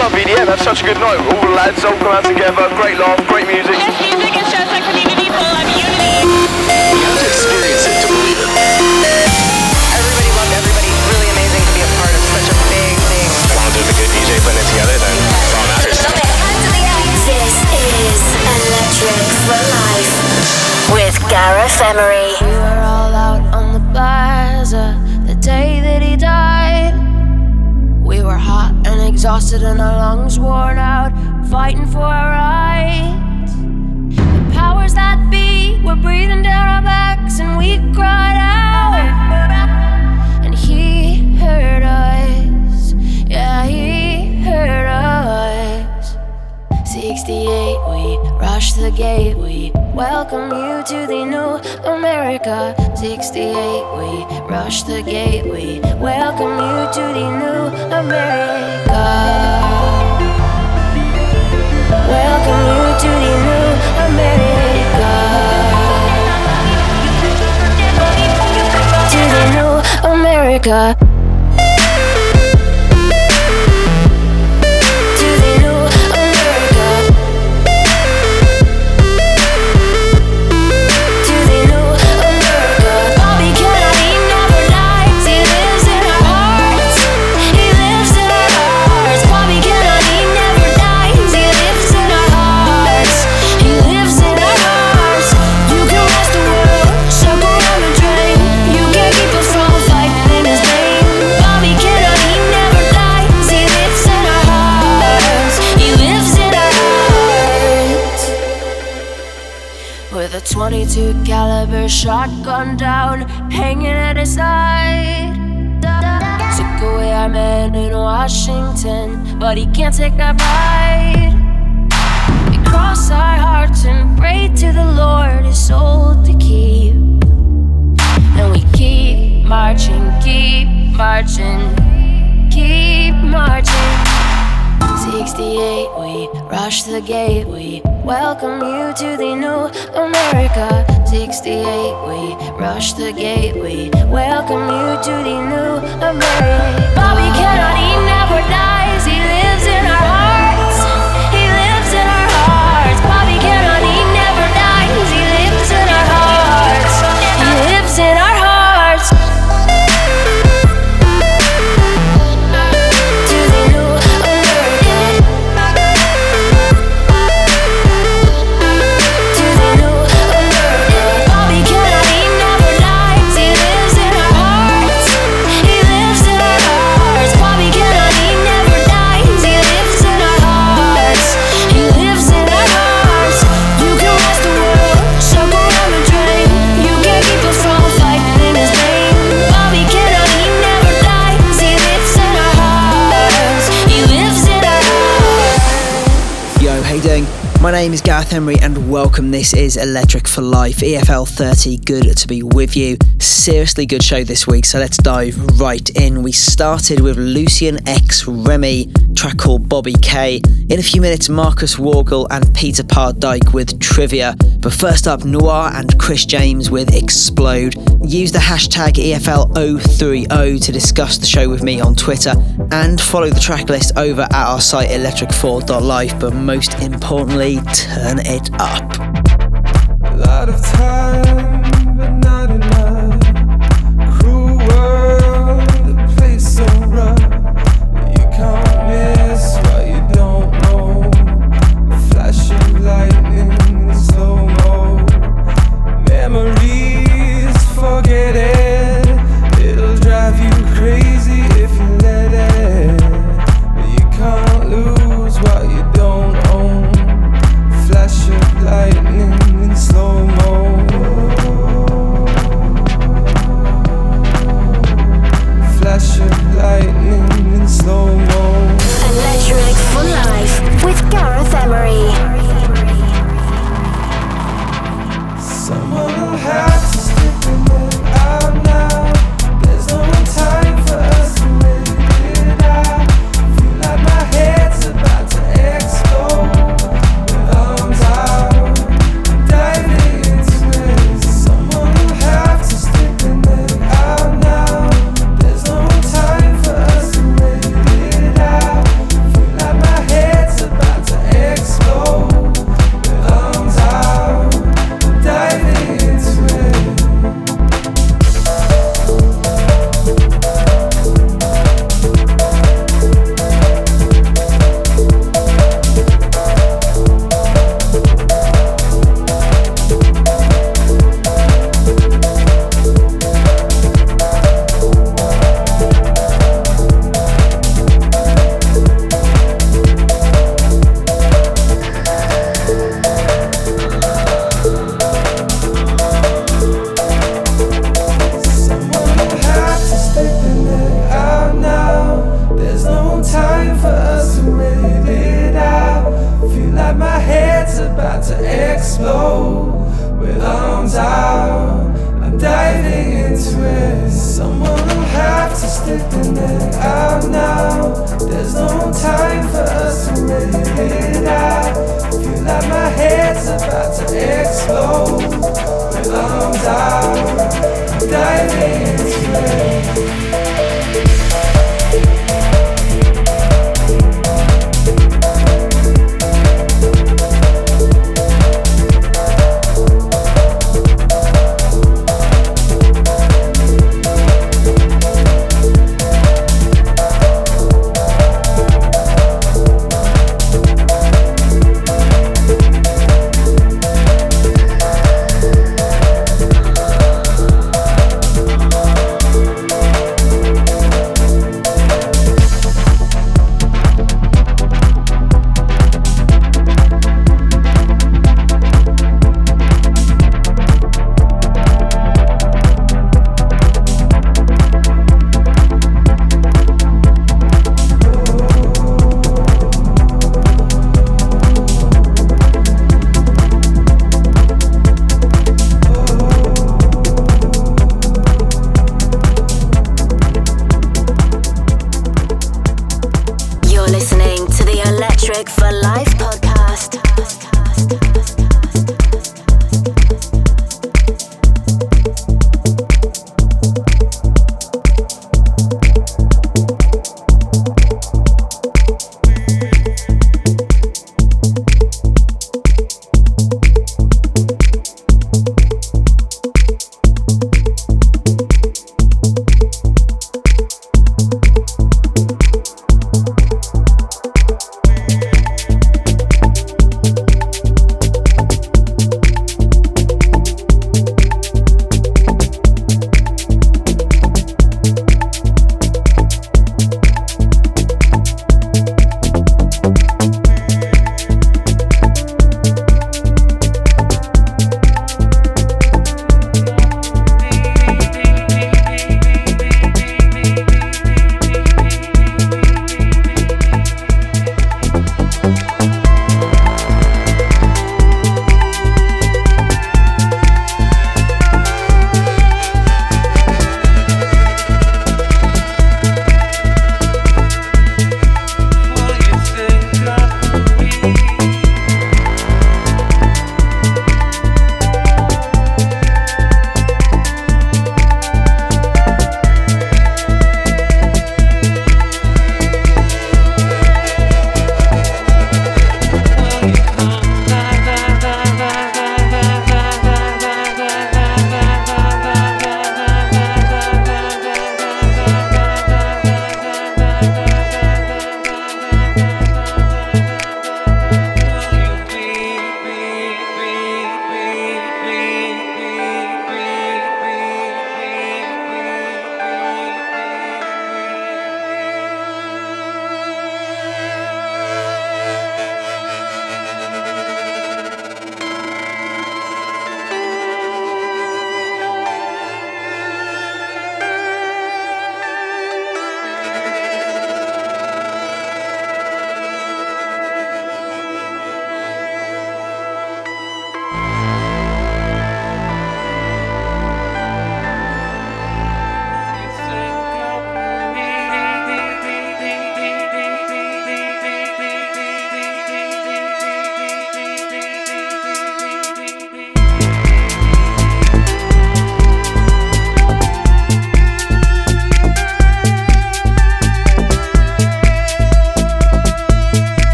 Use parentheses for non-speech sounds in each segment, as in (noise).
Club EDM. Had such a good night. All the lads all come out together. Great laugh, great music. Exhausted and our lungs worn out, fighting for our rights. The powers that be were breathing down our backs and we cried out. And he heard us, yeah, he heard us. 68, we rush the gate, we welcome you to the new America. 68, we rush the gate, we welcome you to the new America. Welcome you to the new America. To the new America. With a 22 caliber shotgun down, hanging at his side. Took away our man in Washington, but he can't take our pride. We cross our hearts and pray to the Lord, his soul to keep. And we keep marching, keep marching, keep marching. 68, we rush the gate, we welcome you to the new America. 68, we rush the gate, we welcome you to the new America. Bobby Kennedy never dies, he lives in our hearts. He lives in our hearts. Bobby Kennedy never dies, he lives in our hearts. He lives in our name is Gareth Emery and welcome. This is Electric for Life, EFL 30. Good to be with you. Seriously good show this week, so let's dive right in. We started with Lucian X Remy, track called Bobby K. In a few minutes, Marcus Wargle and Peter Pardeike with Trivia. But first up, Noir and Chris James with Explode. Use the hashtag E EFL030 to discuss the show with me on Twitter and follow the track list over at our site electric4.life. But most importantly, turn it up.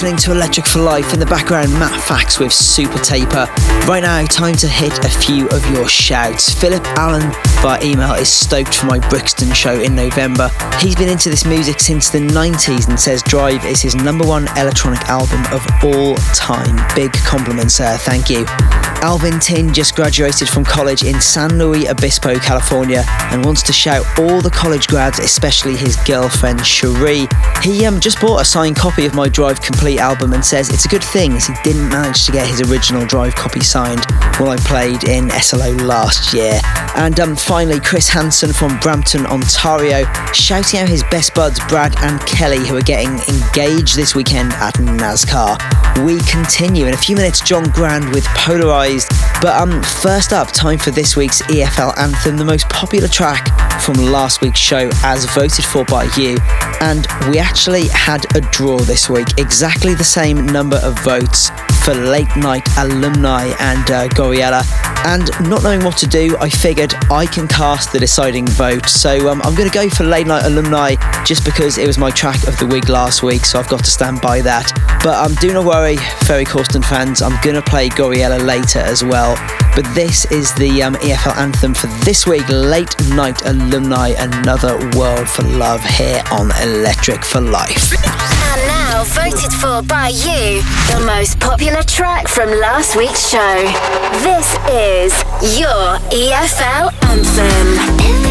Listening to Electric for Life. In the background, Matt Fax with Super Taper. Right now, time to hit a few of your shouts. Philip Allen via email is stoked for my Brixton show in November. He's been into this music since the 90s and says Drive is his number one electronic album of all time. Big compliments, sir. Thank you. Alvin Tin just graduated from college in San Luis Obispo, California, and wants to shout all the college grads, especially his girlfriend Cherie. He um, just bought a signed copy of my Drive Complete album and says it's a good thing as he didn't manage to get his original Drive copy signed when I played in SLO last year. And um, finally, Chris Hansen from Brampton, Ontario, shouting out his best buds Brad and Kelly, who are getting engaged this weekend at NASCAR. We continue in a few minutes. John Grand with Polarized but um, first up, time for this week's EFL anthem, the most popular track from last week's show, as voted for by you. And we actually had a draw this week, exactly the same number of votes for Late Night Alumni and uh, Gouryella. And not knowing what to do, I figured I can cast the deciding vote. So um, I'm going to go for Late Night Alumni just because it was my track of the week last week, so I've got to stand by that. But um, do not worry, Ferry Corsten fans, I'm going to play Gouryella later as well. But this is the um, EFL anthem for this week Late Night Alumni, Another World for Love here on Electric for Life. And now, voted for by you, the most popular track from last week's show. This is your EFL anthem. Every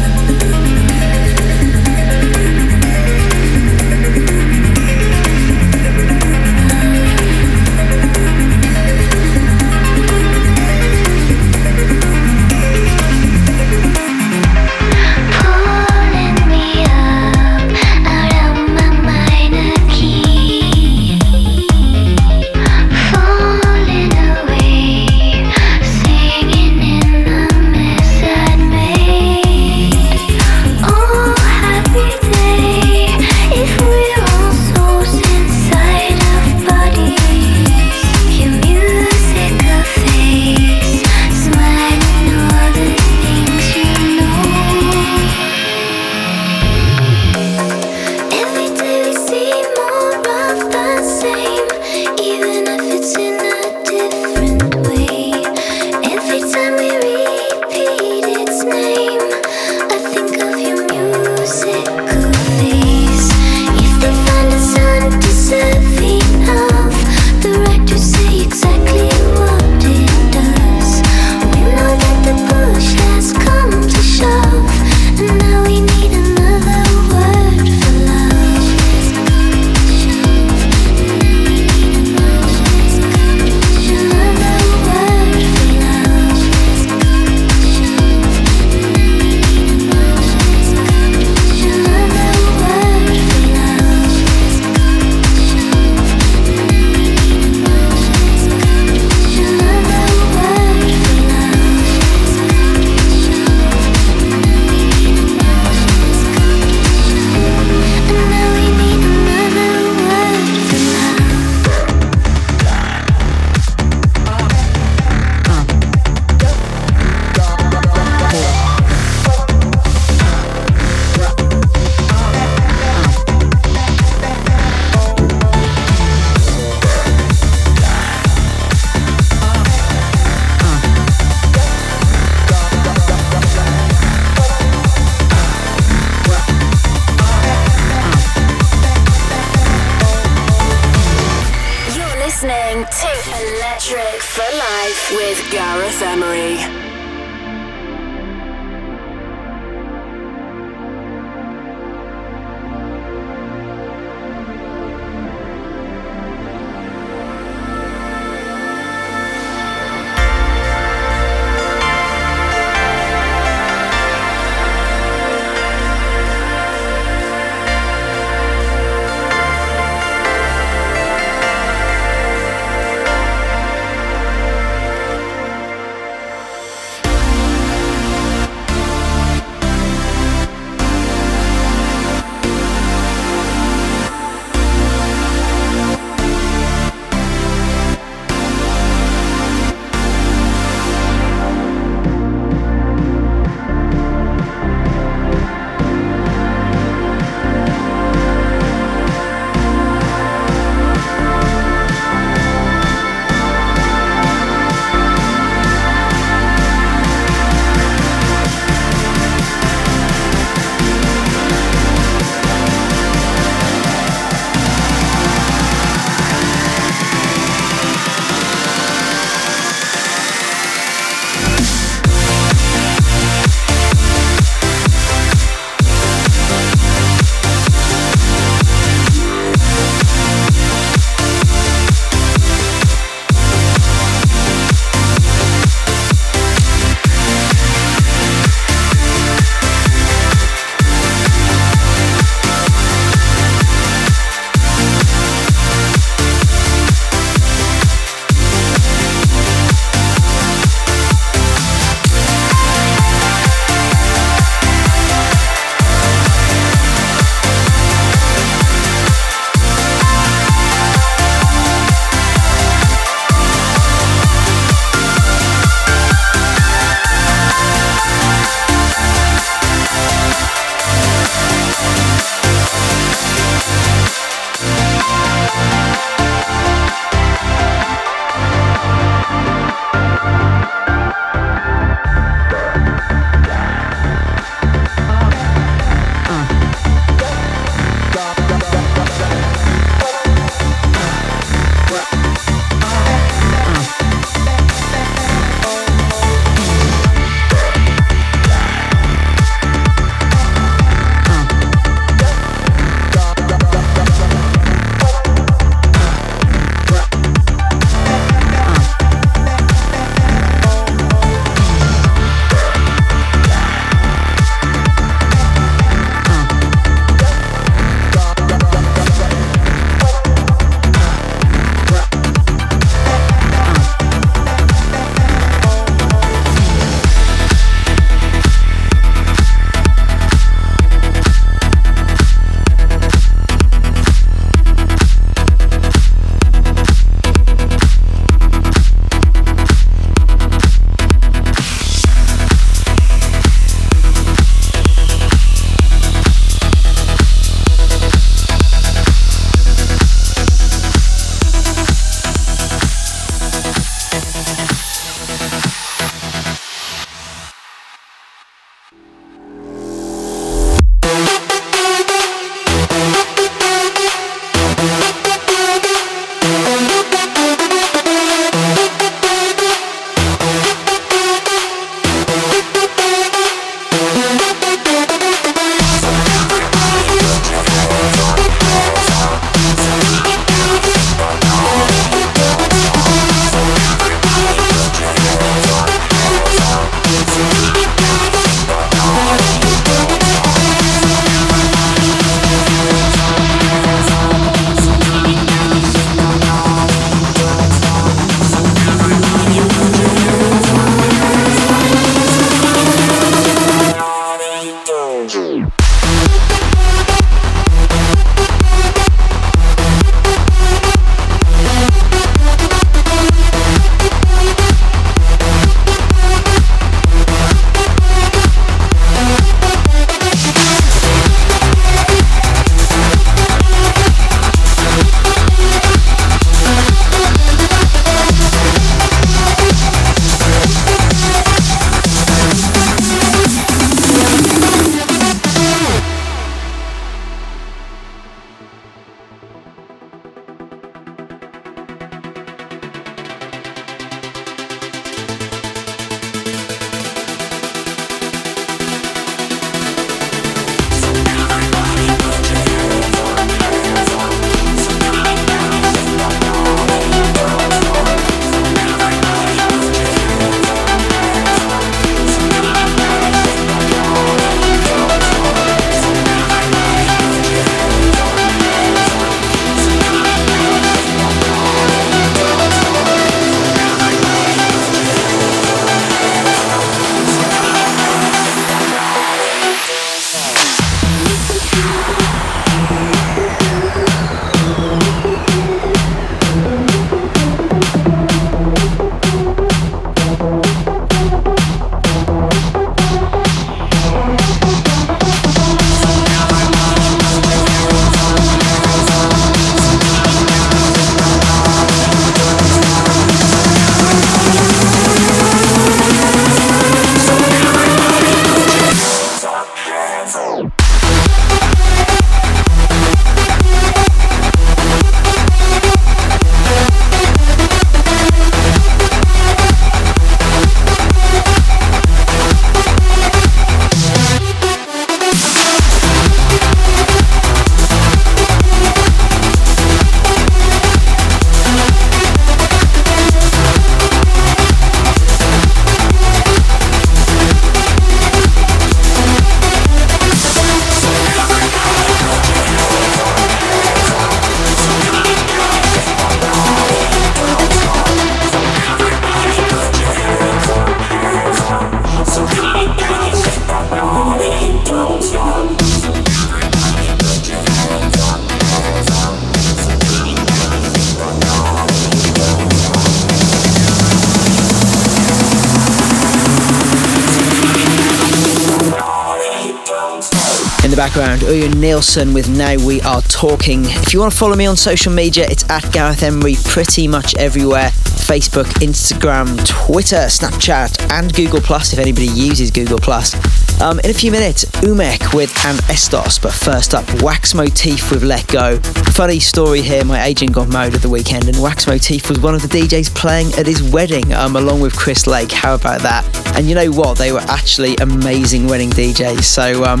Nielsen with Now We Are Talking. If you want to follow me on social media, it's at Gareth Emery pretty much everywhere. Facebook, Instagram, Twitter, Snapchat, and Google Plus if anybody uses Google Plus. Um, in a few minutes, Umek with An Estos, but first up, Wax Motif with Let Go. Funny story here, my agent got married at the weekend, and Wax Motif was one of the DJs playing at his wedding, um, along with Chris Lake. How about that? And you know what? They were actually amazing wedding DJs, so um,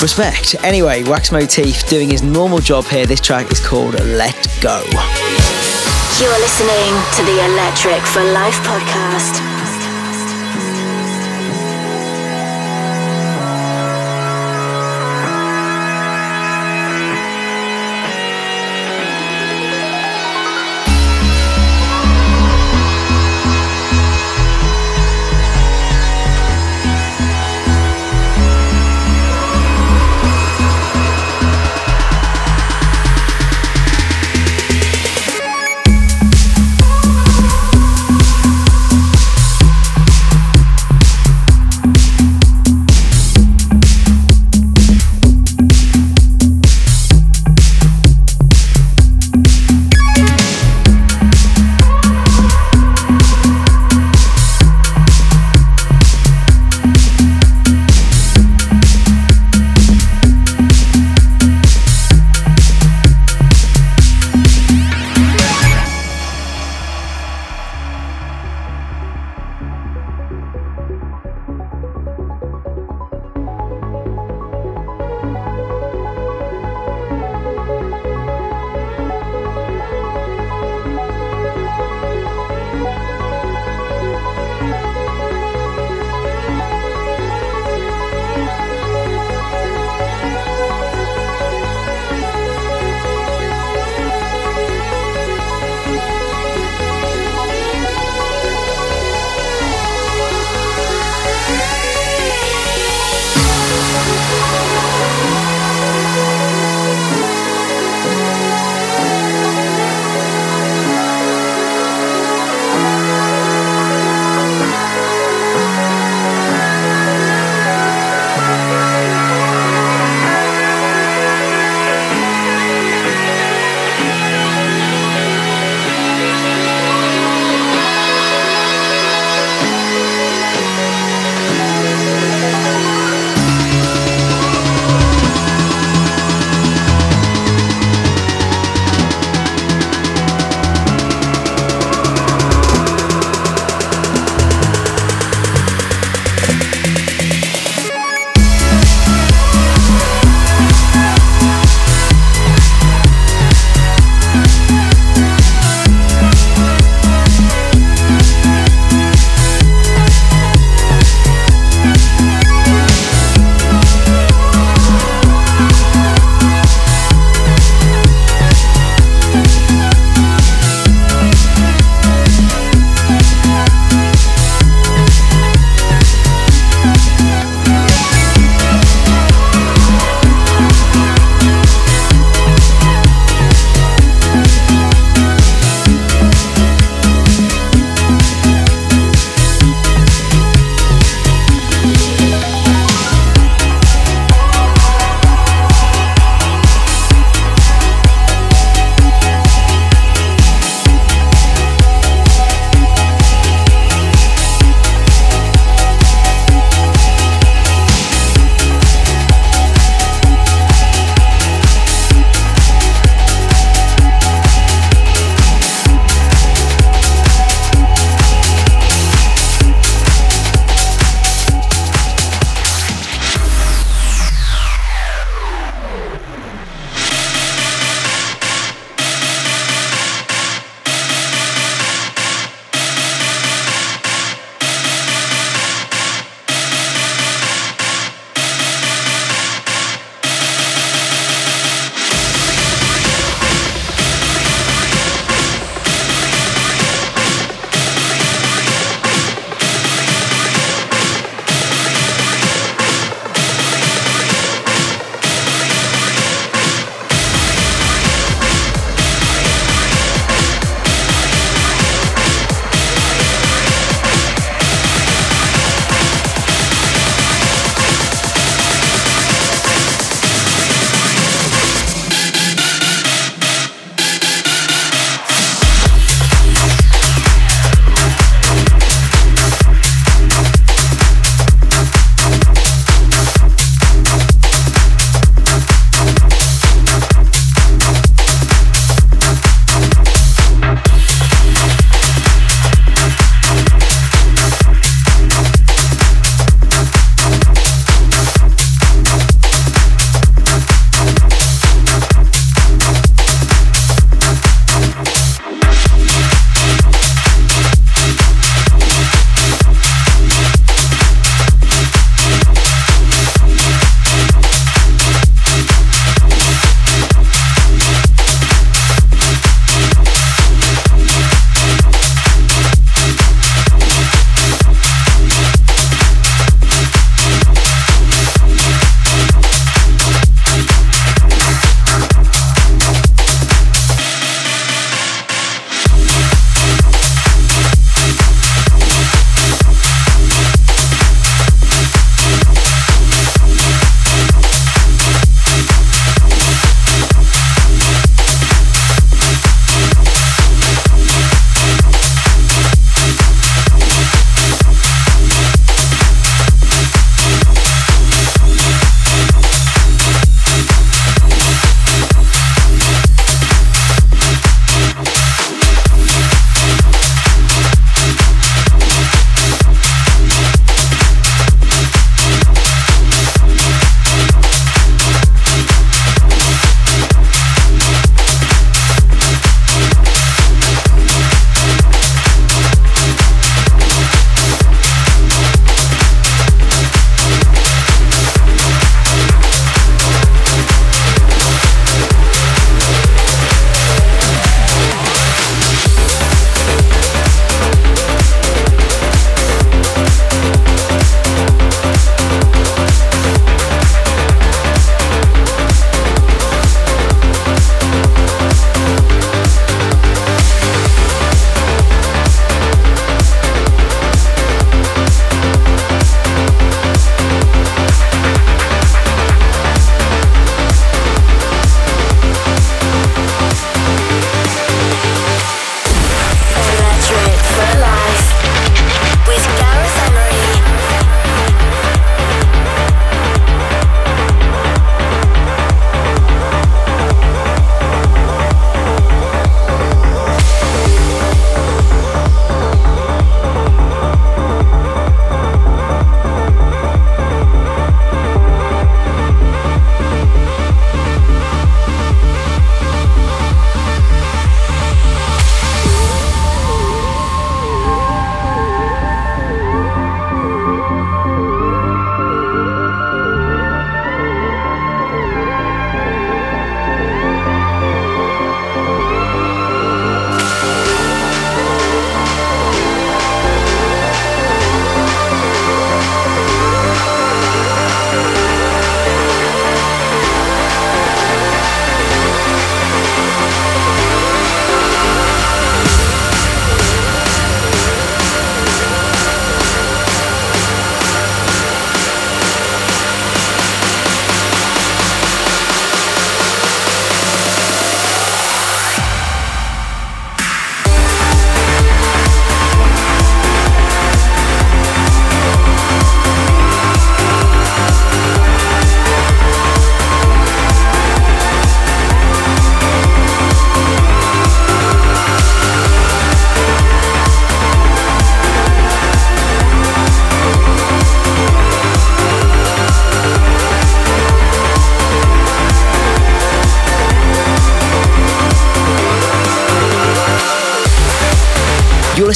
respect. Anyway, Wax Motif doing his normal job here. This track is called Let Go. You're listening to the Electric for Life podcast.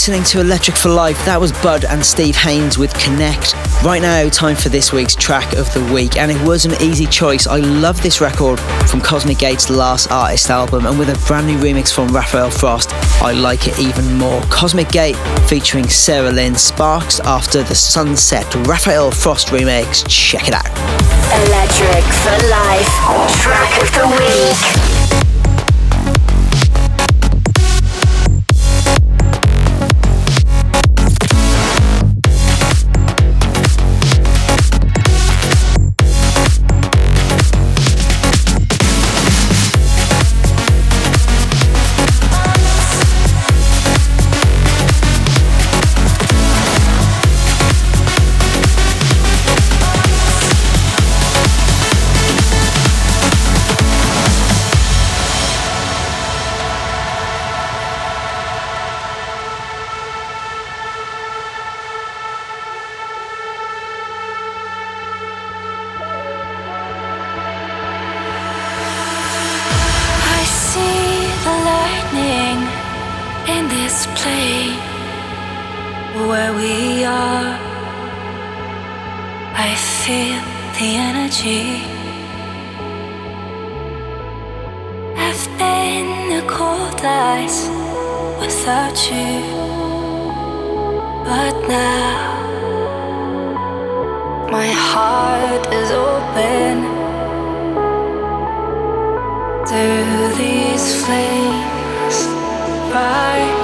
Listening to Electric for Life. That was Bud and Steve Haynes with Connect. Right now, time for this week's track of the week, and it was an easy choice. I love this record from Cosmic Gate's last artist album, and with a brand new remix from Rafael Frost, I like it even more. Cosmic Gate featuring Sarah Lynn Sparks after the Sunset Rafael Frost remix. Check it out. Electric for Life. Track of the week. Where we are. I feel the energy. I've been the cold ice without you, but now my heart is open. Do these flames rise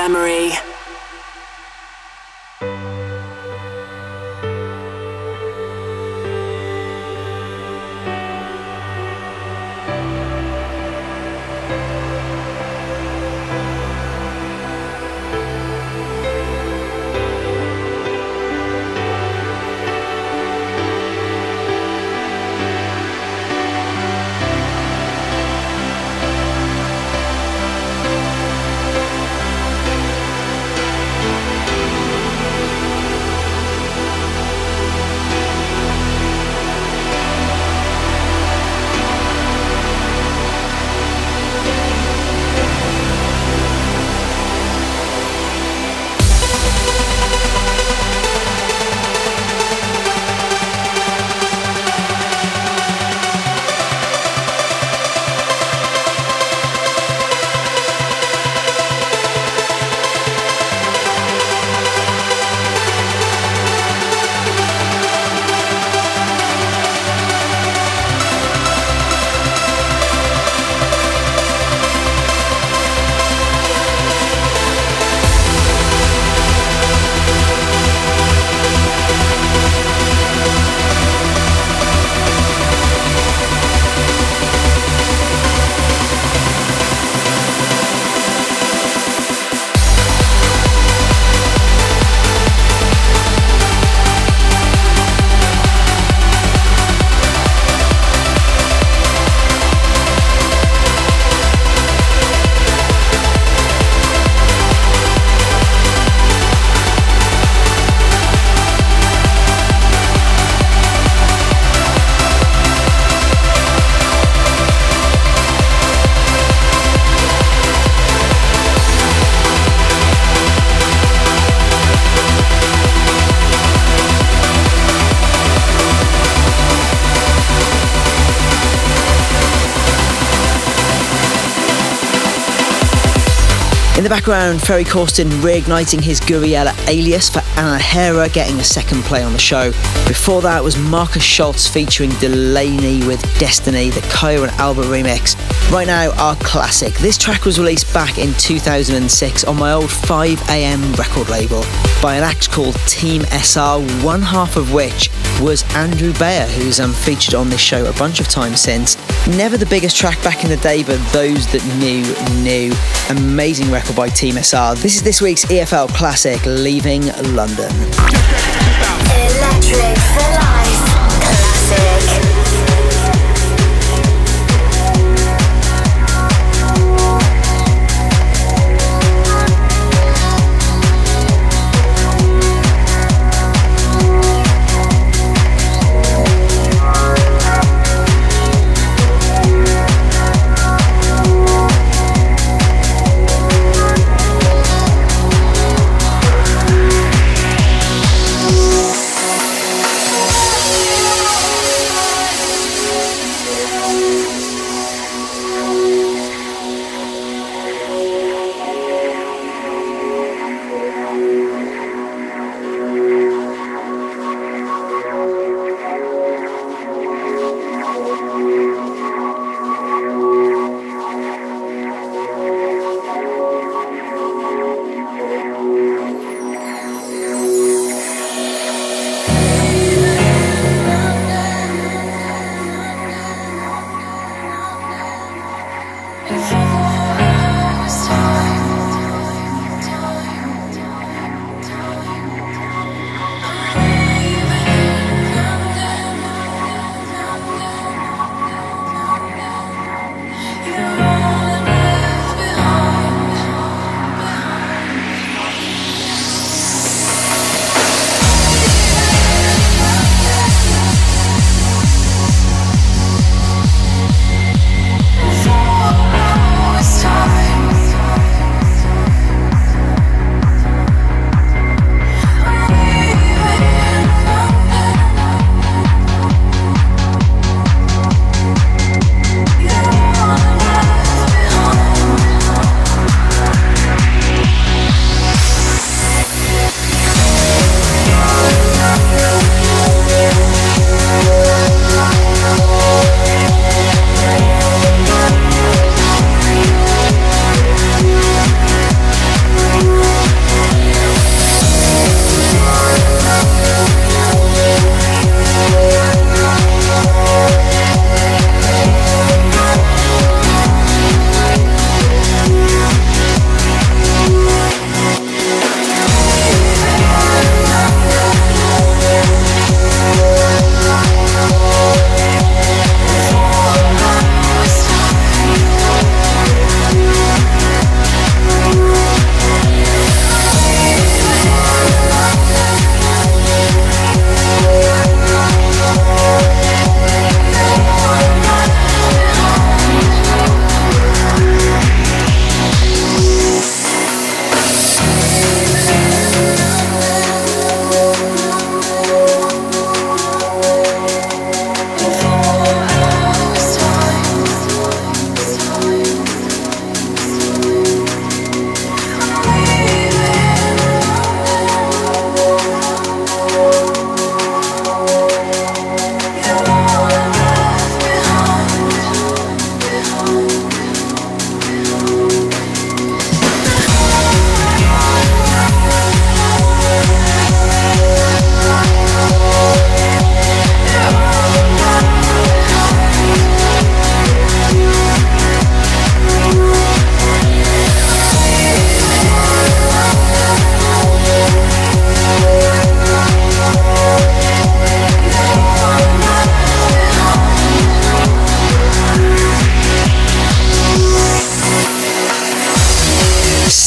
Gareth background, Ferry Corsten reigniting his Gouryella alias for Anahera getting a second play on the show. Before that was Markus Schulz featuring Delacey with Destiny, the Kyau and Albert remix. Right now, our classic. This track was released back in 2006 on my old 5am record label by an act called Team SR, one half of which was Andrew Bayer, who's um, featured on this show a bunch of times since. Never the biggest track back in the day, but those that knew, knew. Amazing record by Team SR. This is this week's EFL Classic, Leaving London. Electric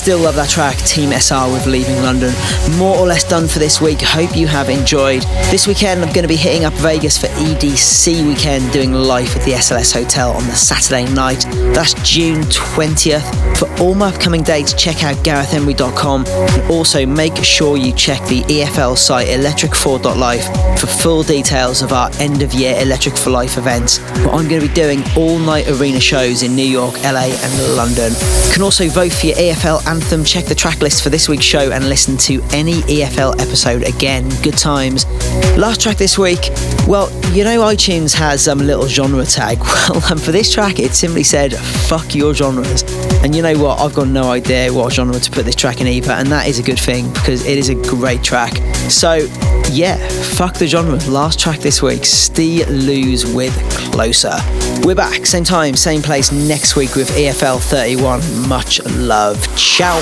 Still love that track, Team SR with Leaving London. More or less done for this week. Hope you have enjoyed. This weekend, I'm going to be hitting up Vegas for EDC weekend, doing live at the SLS Hotel on the Saturday night. That's June 20th. For all my upcoming dates, check out GarethEmery.com and also make sure you check the EFL site electric4.life for full details of our end of year Electric for Life events. Where I'm going to be doing all night arena shows in New York, LA, and London. You can also vote for your EFL Anthem, check the track list for this week's show and listen to any EFL episode again. Good times. Last track this week, well, you know, iTunes has some um, little genre tag. (laughs) Well, um, for this track, it simply said, fuck your genres. And you know what? I've got no idea what genre to put this track in either, and that is a good thing because it is a great track. So, yeah, fuck the genre. Last track this week, Steve Lose with Closer. We're back, same time, same place next week with EFL 31. Much love. Ciao.